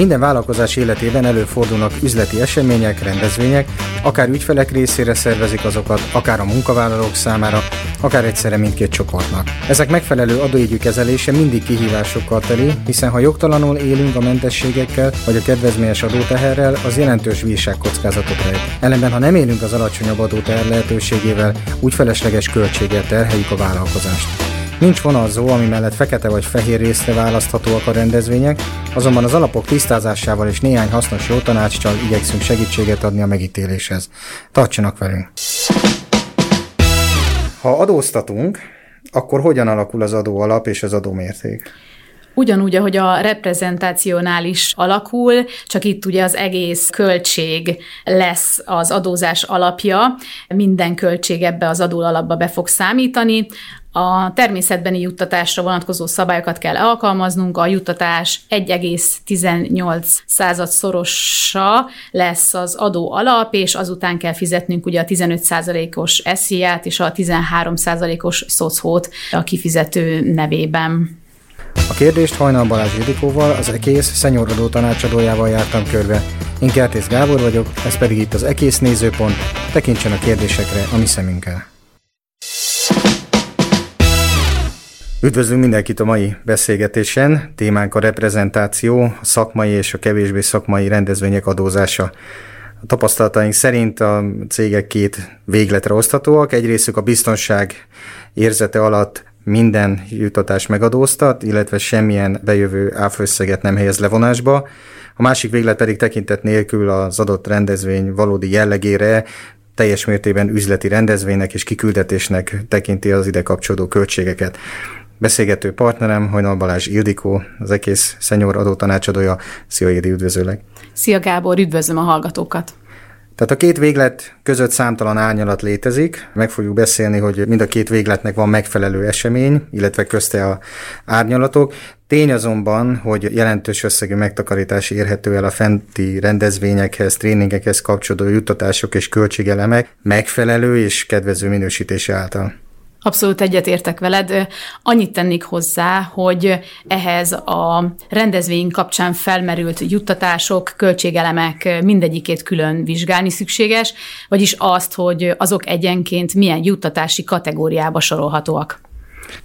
Minden vállalkozás életében előfordulnak üzleti események, rendezvények, akár ügyfelek részére szervezik azokat, akár a munkavállalók számára, akár egyszerre mindkét csoportnak. Ezek megfelelő adóügyi kezelése mindig kihívásokkal teli, hiszen ha jogtalanul élünk a mentességekkel vagy a kedvezményes adóteherrel, az jelentős bírságkockázatot rejt. Ellenben, ha nem élünk az alacsonyabb adóteher lehetőségével, úgy felesleges költséggel terheljük a vállalkozást. Nincs vonalzó, ami mellett fekete vagy fehér részre választhatóak a rendezvények, azonban az alapok tisztázásával és néhány hasznos jó tanácssal igyekszünk segítséget adni a megítéléshez. Tartsanak velünk! Ha adóztatunk, akkor hogyan alakul az adó alap és az adómérték? Ugyanúgy, ahogy a reprezentációnál alakul, csak itt ugye az egész költség lesz az adózás alapja, minden költség ebbe az adó alapba be fog számítani. A természetbeni juttatásra vonatkozó szabályokat kell alkalmaznunk, a juttatás 1,18 század szorosa lesz az adó alap, és azután kell fizetnünk ugye a 15 százalékos SZIA-t és a 13 százalékos szocót a kifizető nevében. A kérdést Hajnal Balázs Ildikóval, az EKÉSZ szenyorodó tanácsadójával jártam körbe. Én Kertész Gábor vagyok, ez pedig itt az EKÉSZ nézőpont. Tekintsen a kérdésekre a mi szemünkkel. Üdvözlünk mindenkit a mai beszélgetésen. Témánk a reprezentáció, a szakmai és a kevésbé szakmai rendezvények adózása. A tapasztalataink szerint a cégek két végletre oszthatóak. Egyrésztük a biztonság érzete alatt minden jutatás megadóztat, illetve semmilyen bejövő áfösszeget nem helyez levonásba. A másik véglet pedig tekintet nélkül az adott rendezvény valódi jellegére teljes mértében üzleti rendezvénynek és kiküldetésnek tekinti az ide kapcsolódó költségeket. Beszélgető partnerem Hajnal Balázs Ildikó, az egész szenyor adótanácsadója. Szia Ildi, üdvözöllek! Szia Gábor, üdvözlöm a hallgatókat! Tehát a két véglet között számtalan árnyalat létezik. Meg fogjuk beszélni, hogy mind a két végletnek van megfelelő esemény, illetve közte a árnyalatok. Tény azonban, hogy jelentős összegű megtakarítás érhető el a fenti rendezvényekhez, tréningekhez kapcsolódó juttatások és költségelemek megfelelő és kedvező minősítése által. Abszolút egyetértek veled. Annyit tennék hozzá, hogy ehhez a rendezvény kapcsán felmerült juttatások, költségelemek mindegyikét külön vizsgálni szükséges, vagyis azt, hogy azok egyenként milyen juttatási kategóriába sorolhatóak.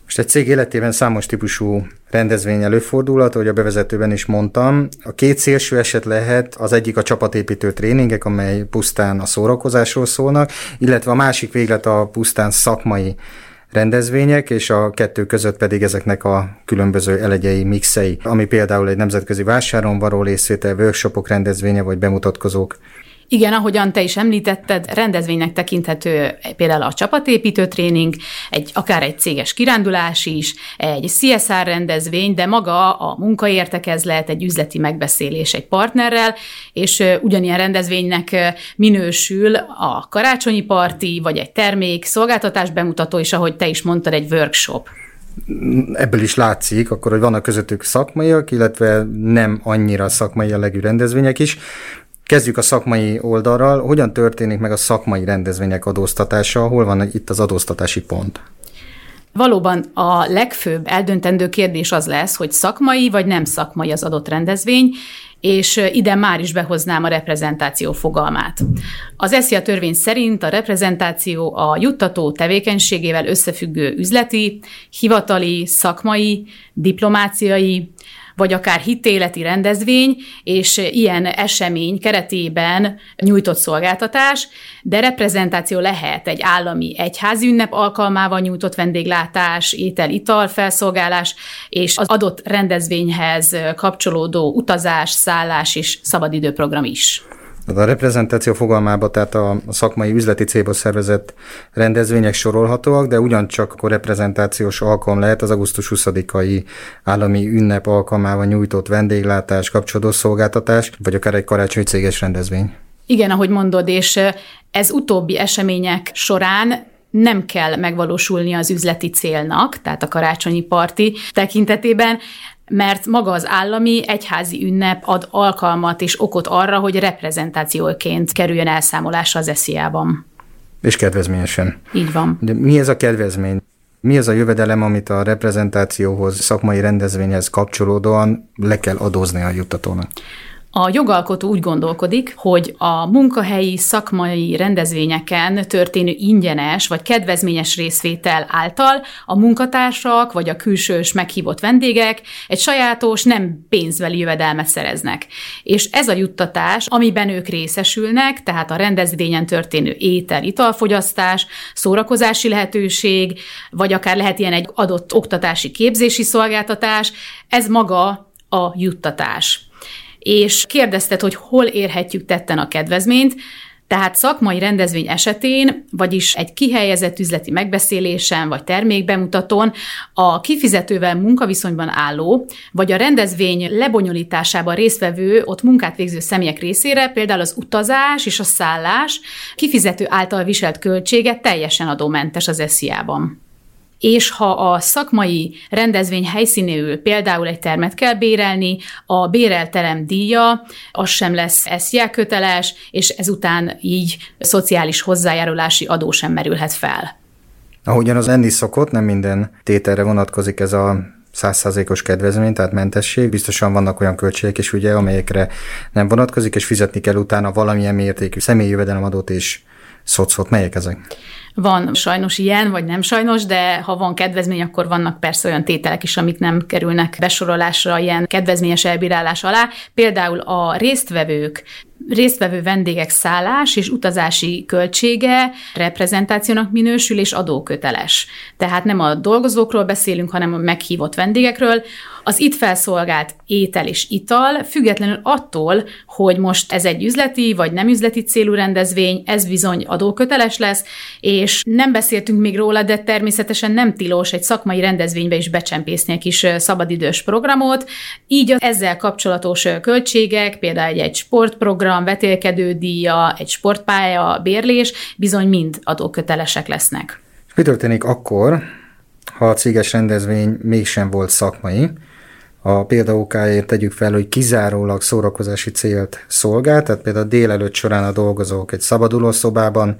Most egy cég életében számos típusú rendezvény előfordulhat, ahogy a bevezetőben is mondtam. A két szélső eset lehet, az egyik a csapatépítő tréningek, amely pusztán a szórakozásról szólnak, illetve a másik véglet a pusztán szakmai rendezvények, és a kettő között pedig ezeknek a különböző elegyei, mixei, ami például egy nemzetközi vásáron való részvétel, workshopok rendezvénye vagy bemutatkozók. Igen, ahogyan te is említetted, rendezvénynek tekinthető például a csapatépítő tréning, egy, akár egy céges kirándulás is, egy CSR rendezvény, de maga a munkaértekezlet, egy üzleti megbeszélés egy partnerrel, és ugyanilyen rendezvénynek minősül a karácsonyi parti, vagy egy termék, szolgáltatás bemutató, és ahogy te is mondtad, egy workshop ebből is látszik, akkor, hogy vannak közöttük szakmaiak, illetve nem annyira szakmai jellegű rendezvények is. Kezdjük a szakmai oldalral. Hogyan történik meg a szakmai rendezvények adóztatása? Hol van itt az adóztatási pont? Valóban a legfőbb eldöntendő kérdés az lesz, hogy szakmai vagy nem szakmai az adott rendezvény, és ide már is behoznám a reprezentáció fogalmát. Az ESZIA törvény szerint a reprezentáció a juttató tevékenységével összefüggő üzleti, hivatali, szakmai, diplomáciai, vagy akár hitéleti rendezvény, és ilyen esemény keretében nyújtott szolgáltatás, de reprezentáció lehet egy állami egyházi ünnep alkalmával nyújtott vendéglátás, étel-ital felszolgálás, és az adott rendezvényhez kapcsolódó utazás, szállás és szabadidőprogram is. A reprezentáció fogalmába, tehát a szakmai üzleti célból szervezett rendezvények sorolhatóak, de ugyancsak a reprezentációs alkalom lehet az augusztus 20-ai állami ünnep alkalmával nyújtott vendéglátás, kapcsolódó szolgáltatás, vagy akár egy karácsonyi céges rendezvény. Igen, ahogy mondod, és ez utóbbi események során nem kell megvalósulni az üzleti célnak, tehát a karácsonyi parti tekintetében, mert maga az állami egyházi ünnep ad alkalmat és okot arra, hogy reprezentációként kerüljön elszámolásra az esziában. És kedvezményesen. Így van. De mi ez a kedvezmény? Mi az a jövedelem, amit a reprezentációhoz, szakmai rendezvényhez kapcsolódóan le kell adózni a juttatónak? A jogalkotó úgy gondolkodik, hogy a munkahelyi szakmai rendezvényeken történő ingyenes vagy kedvezményes részvétel által a munkatársak vagy a külsős meghívott vendégek egy sajátos, nem pénzbeli jövedelmet szereznek. És ez a juttatás, amiben ők részesülnek, tehát a rendezvényen történő étel, italfogyasztás, szórakozási lehetőség, vagy akár lehet ilyen egy adott oktatási képzési szolgáltatás, ez maga a juttatás és kérdezted, hogy hol érhetjük tetten a kedvezményt, tehát szakmai rendezvény esetén, vagyis egy kihelyezett üzleti megbeszélésen vagy termékbemutatón a kifizetővel munkaviszonyban álló, vagy a rendezvény lebonyolításában résztvevő, ott munkát végző személyek részére, például az utazás és a szállás kifizető által viselt költsége teljesen adómentes az SZIA-ban és ha a szakmai rendezvény helyszínéül például egy termet kell bérelni, a bérelterem díja az sem lesz SZIA köteles, és ezután így szociális hozzájárulási adó sem merülhet fel. Ahogyan az enni szokott, nem minden tételre vonatkozik ez a százszázalékos kedvezmény, tehát mentesség. Biztosan vannak olyan költségek is, ugye, amelyekre nem vonatkozik, és fizetni kell utána valamilyen mértékű személyi jövedelemadót és szocot. Melyek ezek? Van sajnos ilyen, vagy nem sajnos, de ha van kedvezmény, akkor vannak persze olyan tételek is, amik nem kerülnek besorolásra ilyen kedvezményes elbírálás alá. Például a résztvevők résztvevő vendégek szállás és utazási költsége reprezentációnak minősül és adóköteles. Tehát nem a dolgozókról beszélünk, hanem a meghívott vendégekről. Az itt felszolgált étel és ital, függetlenül attól, hogy most ez egy üzleti vagy nem üzleti célú rendezvény, ez bizony adóköteles lesz, és nem beszéltünk még róla, de természetesen nem tilos egy szakmai rendezvénybe is becsempészni egy kis szabadidős programot, így az ezzel kapcsolatos költségek, például egy, egy sportprogram, vetélkedő díja, egy sportpálya, bérlés, bizony mind adókötelesek lesznek. Mi történik akkor, ha a céges rendezvény mégsem volt szakmai, a példaokáért tegyük fel, hogy kizárólag szórakozási célt szolgál, tehát például délelőtt során a dolgozók egy szabaduló szobában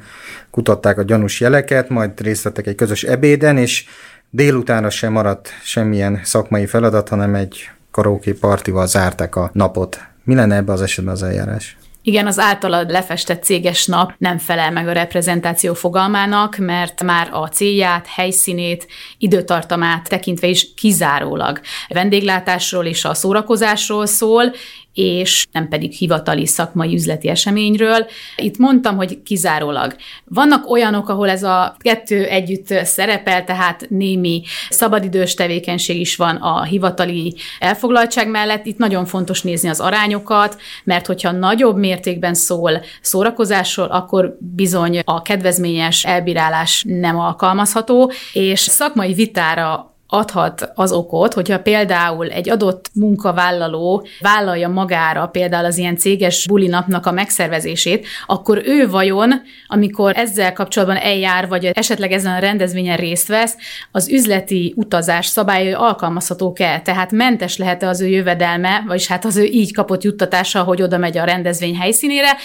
kutatták a gyanús jeleket, majd részt vettek egy közös ebéden, és délutánra sem maradt semmilyen szakmai feladat, hanem egy karaoke partival zárták a napot. Mi lenne ebbe az esetben az eljárás? Igen, az általad lefestett céges nap nem felel meg a reprezentáció fogalmának, mert már a célját, helyszínét, időtartamát tekintve is kizárólag vendéglátásról és a szórakozásról szól, és nem pedig hivatali szakmai üzleti eseményről. Itt mondtam, hogy kizárólag. Vannak olyanok, ahol ez a kettő együtt szerepel, tehát némi szabadidős tevékenység is van a hivatali elfoglaltság mellett. Itt nagyon fontos nézni az arányokat, mert hogyha nagyobb mértékben szól szórakozásról, akkor bizony a kedvezményes elbírálás nem alkalmazható, és szakmai vitára adhat az okot, hogyha például egy adott munkavállaló vállalja magára például az ilyen céges bulinapnak a megszervezését, akkor ő vajon, amikor ezzel kapcsolatban eljár, vagy esetleg ezen a rendezvényen részt vesz, az üzleti utazás szabályai alkalmazhatók-e? Tehát mentes lehet-e az ő jövedelme, vagyis hát az ő így kapott juttatása, hogy oda megy a rendezvény helyszínére,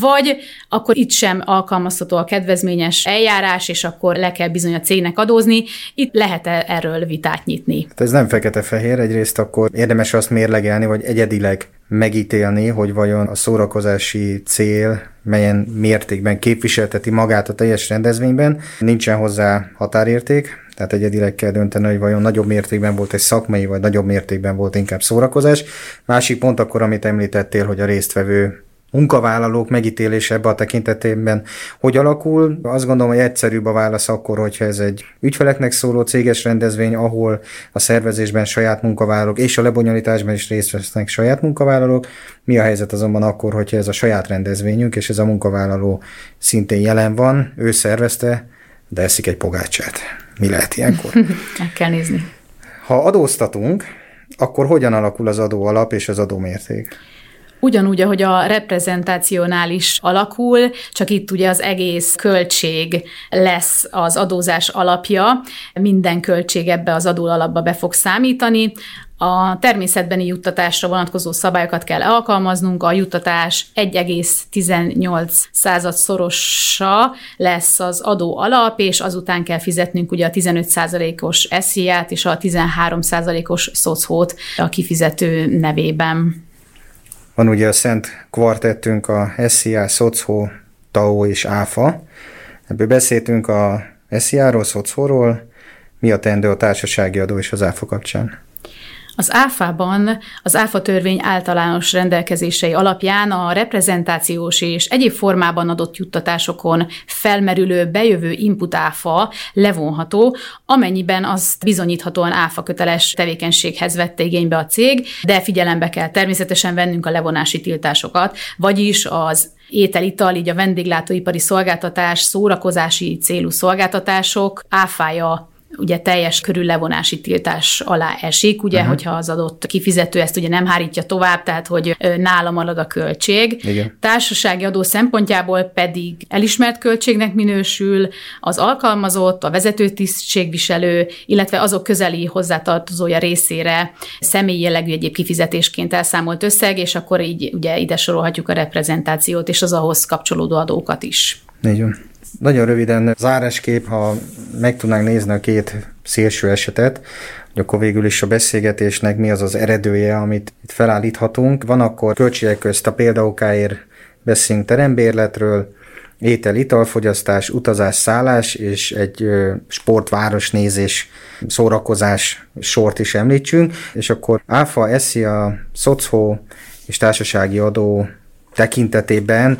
vagy akkor itt sem alkalmazható a kedvezményes eljárás, és akkor le kell bizony a cégnek adózni. Itt lehet -e erről vitát nyitni. Hát ez nem fekete-fehér, egyrészt akkor érdemes azt mérlegelni, vagy egyedileg megítélni, hogy vajon a szórakozási cél melyen mértékben képviselteti magát a teljes rendezvényben. Nincsen hozzá határérték, tehát egyedileg kell dönteni, hogy vajon nagyobb mértékben volt egy szakmai, vagy nagyobb mértékben volt inkább szórakozás. Másik pont akkor, amit említettél, hogy a résztvevő munkavállalók megítélése ebbe a tekintetében hogy alakul. Azt gondolom, hogy egyszerűbb a válasz akkor, hogyha ez egy ügyfeleknek szóló céges rendezvény, ahol a szervezésben saját munkavállalók és a lebonyolításban is részt vesznek saját munkavállalók. Mi a helyzet azonban akkor, hogyha ez a saját rendezvényünk, és ez a munkavállaló szintén jelen van, ő szervezte, de eszik egy pogácsát. Mi lehet ilyenkor? Meg kell nézni. Ha adóztatunk, akkor hogyan alakul az adó alap és az adómérték? Ugyanúgy, ahogy a reprezentációnál alakul, csak itt ugye az egész költség lesz az adózás alapja, minden költség ebbe az adó alapba be fog számítani. A természetbeni juttatásra vonatkozó szabályokat kell alkalmaznunk, a juttatás 1,18 század szorosa lesz az adó alap, és azután kell fizetnünk ugye a 15 os SZIA-t és a 13 os szocót a kifizető nevében. Van ugye a Szent Kvartettünk, a SZIA, Szocó, TAO és ÁFA. Ebből beszéltünk a SZIA-ról, Szocóról, mi a teendő a társasági adó és az ÁFA kapcsán? Az ÁFA-ban az ÁFA törvény általános rendelkezései alapján a reprezentációs és egyéb formában adott juttatásokon felmerülő bejövő input áfa levonható, amennyiben azt bizonyíthatóan áfa köteles tevékenységhez vette igénybe a cég, de figyelembe kell természetesen vennünk a levonási tiltásokat, vagyis az ételital, így a vendéglátóipari szolgáltatás, szórakozási célú szolgáltatások áfája ugye teljes körül levonási tiltás alá esik, ugye, uh-huh. hogyha az adott kifizető ezt ugye nem hárítja tovább, tehát hogy nála marad a költség. Igen. Társasági adó szempontjából pedig elismert költségnek minősül az alkalmazott, a vezető tisztségviselő, illetve azok közeli hozzátartozója részére személyi jellegű egyéb kifizetésként elszámolt összeg, és akkor így ugye ide sorolhatjuk a reprezentációt és az ahhoz kapcsolódó adókat is. Nagyon. Nagyon röviden zárásképp, ha meg tudnánk nézni a két szélső esetet, hogy akkor végül is a beszélgetésnek mi az az eredője, amit itt felállíthatunk. Van akkor költségek közt a példaokáért beszélünk terembérletről, étel, italfogyasztás, utazás, szállás és egy sportvárosnézés, szórakozás sort is említsünk, és akkor ÁFA, SZIA, SZOCHO és társasági adó tekintetében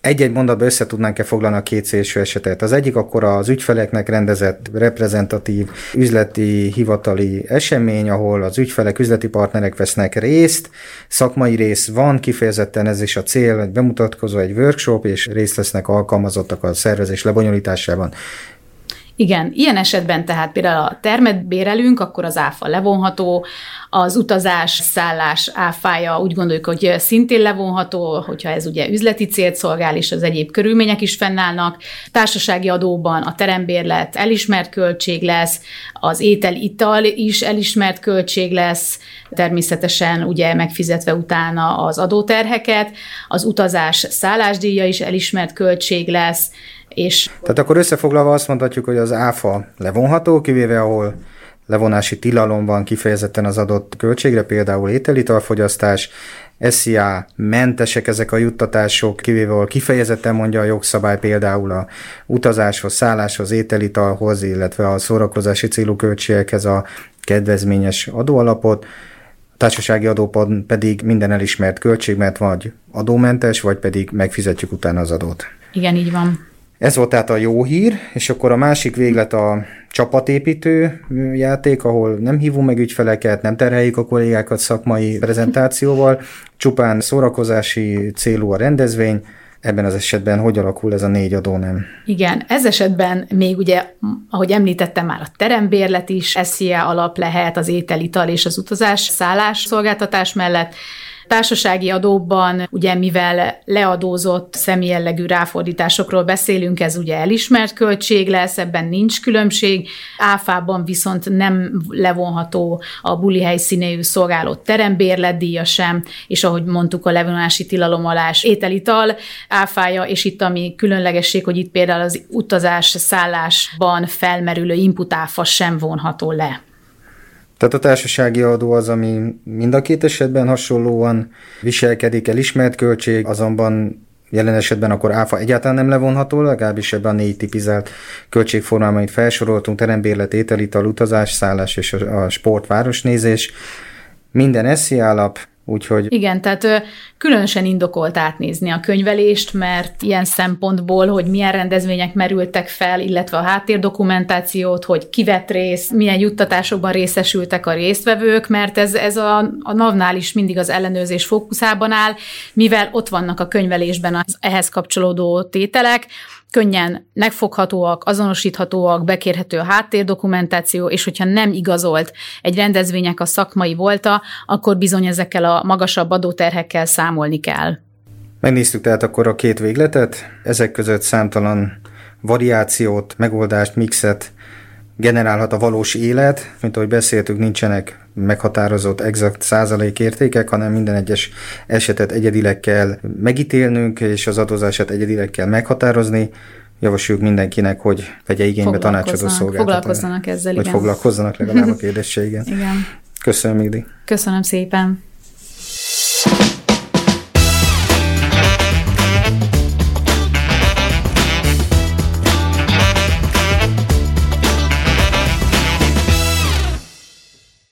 egy-egy mondatban össze tudnánk-e foglalni a két szélső esetet. Az egyik akkor az ügyfeleknek rendezett reprezentatív üzleti hivatali esemény, ahol az ügyfelek, üzleti partnerek vesznek részt, szakmai rész van, kifejezetten ez is a cél, egy bemutatkozó, egy workshop, és részt vesznek alkalmazottak a szervezés lebonyolításában. Igen, ilyen esetben tehát például a termet bérelünk, akkor az áfa levonható, az utazás, szállás áfája úgy gondoljuk, hogy szintén levonható, hogyha ez ugye üzleti célt szolgál, és az egyéb körülmények is fennállnak. Társasági adóban a terembérlet elismert költség lesz, az étel-ital is elismert költség lesz, természetesen ugye megfizetve utána az adóterheket, az utazás szállásdíja is elismert költség lesz, és Tehát akkor összefoglalva azt mondhatjuk, hogy az áfa levonható, kivéve ahol levonási tilalom van kifejezetten az adott költségre, például ételitalfogyasztás, SZIA mentesek ezek a juttatások, kivéve ahol kifejezetten mondja a jogszabály például a utazáshoz, szálláshoz, ételitalhoz, illetve a szórakozási célú költségekhez a kedvezményes adóalapot, a társasági adópad pedig minden elismert költség, mert vagy adómentes, vagy pedig megfizetjük utána az adót. Igen, így van. Ez volt tehát a jó hír, és akkor a másik véglet a csapatépítő játék, ahol nem hívunk meg ügyfeleket, nem terheljük a kollégákat szakmai prezentációval, csupán szórakozási célú a rendezvény, ebben az esetben hogy alakul ez a négy adó nem? Igen, ez esetben még ugye, ahogy említettem már, a terembérlet is SZIA alap lehet az ételital és az utazás szállás szolgáltatás mellett, társasági adóban, ugye mivel leadózott személyellegű ráfordításokról beszélünk, ez ugye elismert költség lesz, ebben nincs különbség. Áfában viszont nem levonható a buli helyszínéű szolgáló terembérletdíja sem, és ahogy mondtuk, a levonási tilalom alás ételital áfája, és itt ami különlegesség, hogy itt például az utazás szállásban felmerülő input áfa sem vonható le. Tehát a társasági adó az, ami mind a két esetben hasonlóan viselkedik, elismert költség, azonban jelen esetben akkor áfa egyáltalán nem levonható, legalábbis ebben a négy tipizált költségformában, amit felsoroltunk, terembérlet, ételital, utazás, szállás és a sportvárosnézés. Minden eszi alap, Úgyhogy... Igen, tehát különösen indokolt átnézni a könyvelést, mert ilyen szempontból, hogy milyen rendezvények merültek fel, illetve a háttérdokumentációt, hogy kivett rész, milyen juttatásokban részesültek a résztvevők, mert ez, ez a, a NAV-nál is mindig az ellenőrzés fókuszában áll, mivel ott vannak a könyvelésben az ehhez kapcsolódó tételek, könnyen megfoghatóak, azonosíthatóak, bekérhető a háttérdokumentáció, és hogyha nem igazolt egy rendezvények a szakmai volta, akkor bizony ezekkel a magasabb adóterhekkel számolni kell. Megnéztük tehát akkor a két végletet, ezek között számtalan variációt, megoldást, mixet generálhat a valós élet, mint ahogy beszéltük, nincsenek meghatározott exakt százalékértékek, hanem minden egyes esetet egyedileg kell megítélnünk, és az adózását egyedileg kell meghatározni. Javasoljuk mindenkinek, hogy vegye igénybe tanácsadó szolgáltatást. Foglalkozzanak ezzel, Vagy igen. foglalkozzanak legalább a kérdéssel, igen. igen. Köszönöm, Igdi. Köszönöm szépen.